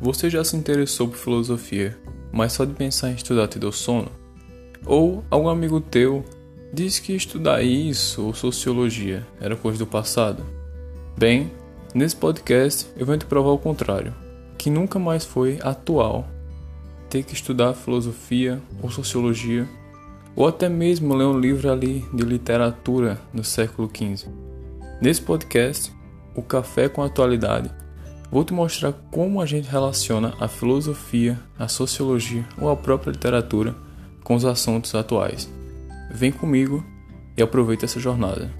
Você já se interessou por filosofia, mas só de pensar em estudar te deu sono? Ou algum amigo teu disse que estudar isso ou sociologia era coisa do passado? Bem, nesse podcast eu venho te provar o contrário, que nunca mais foi atual ter que estudar filosofia ou sociologia, ou até mesmo ler um livro ali de literatura no século XV. Nesse podcast, o Café com a Atualidade, vou te mostrar como a gente relaciona a filosofia, a sociologia ou a própria literatura com os assuntos atuais. Vem comigo e aproveita essa jornada.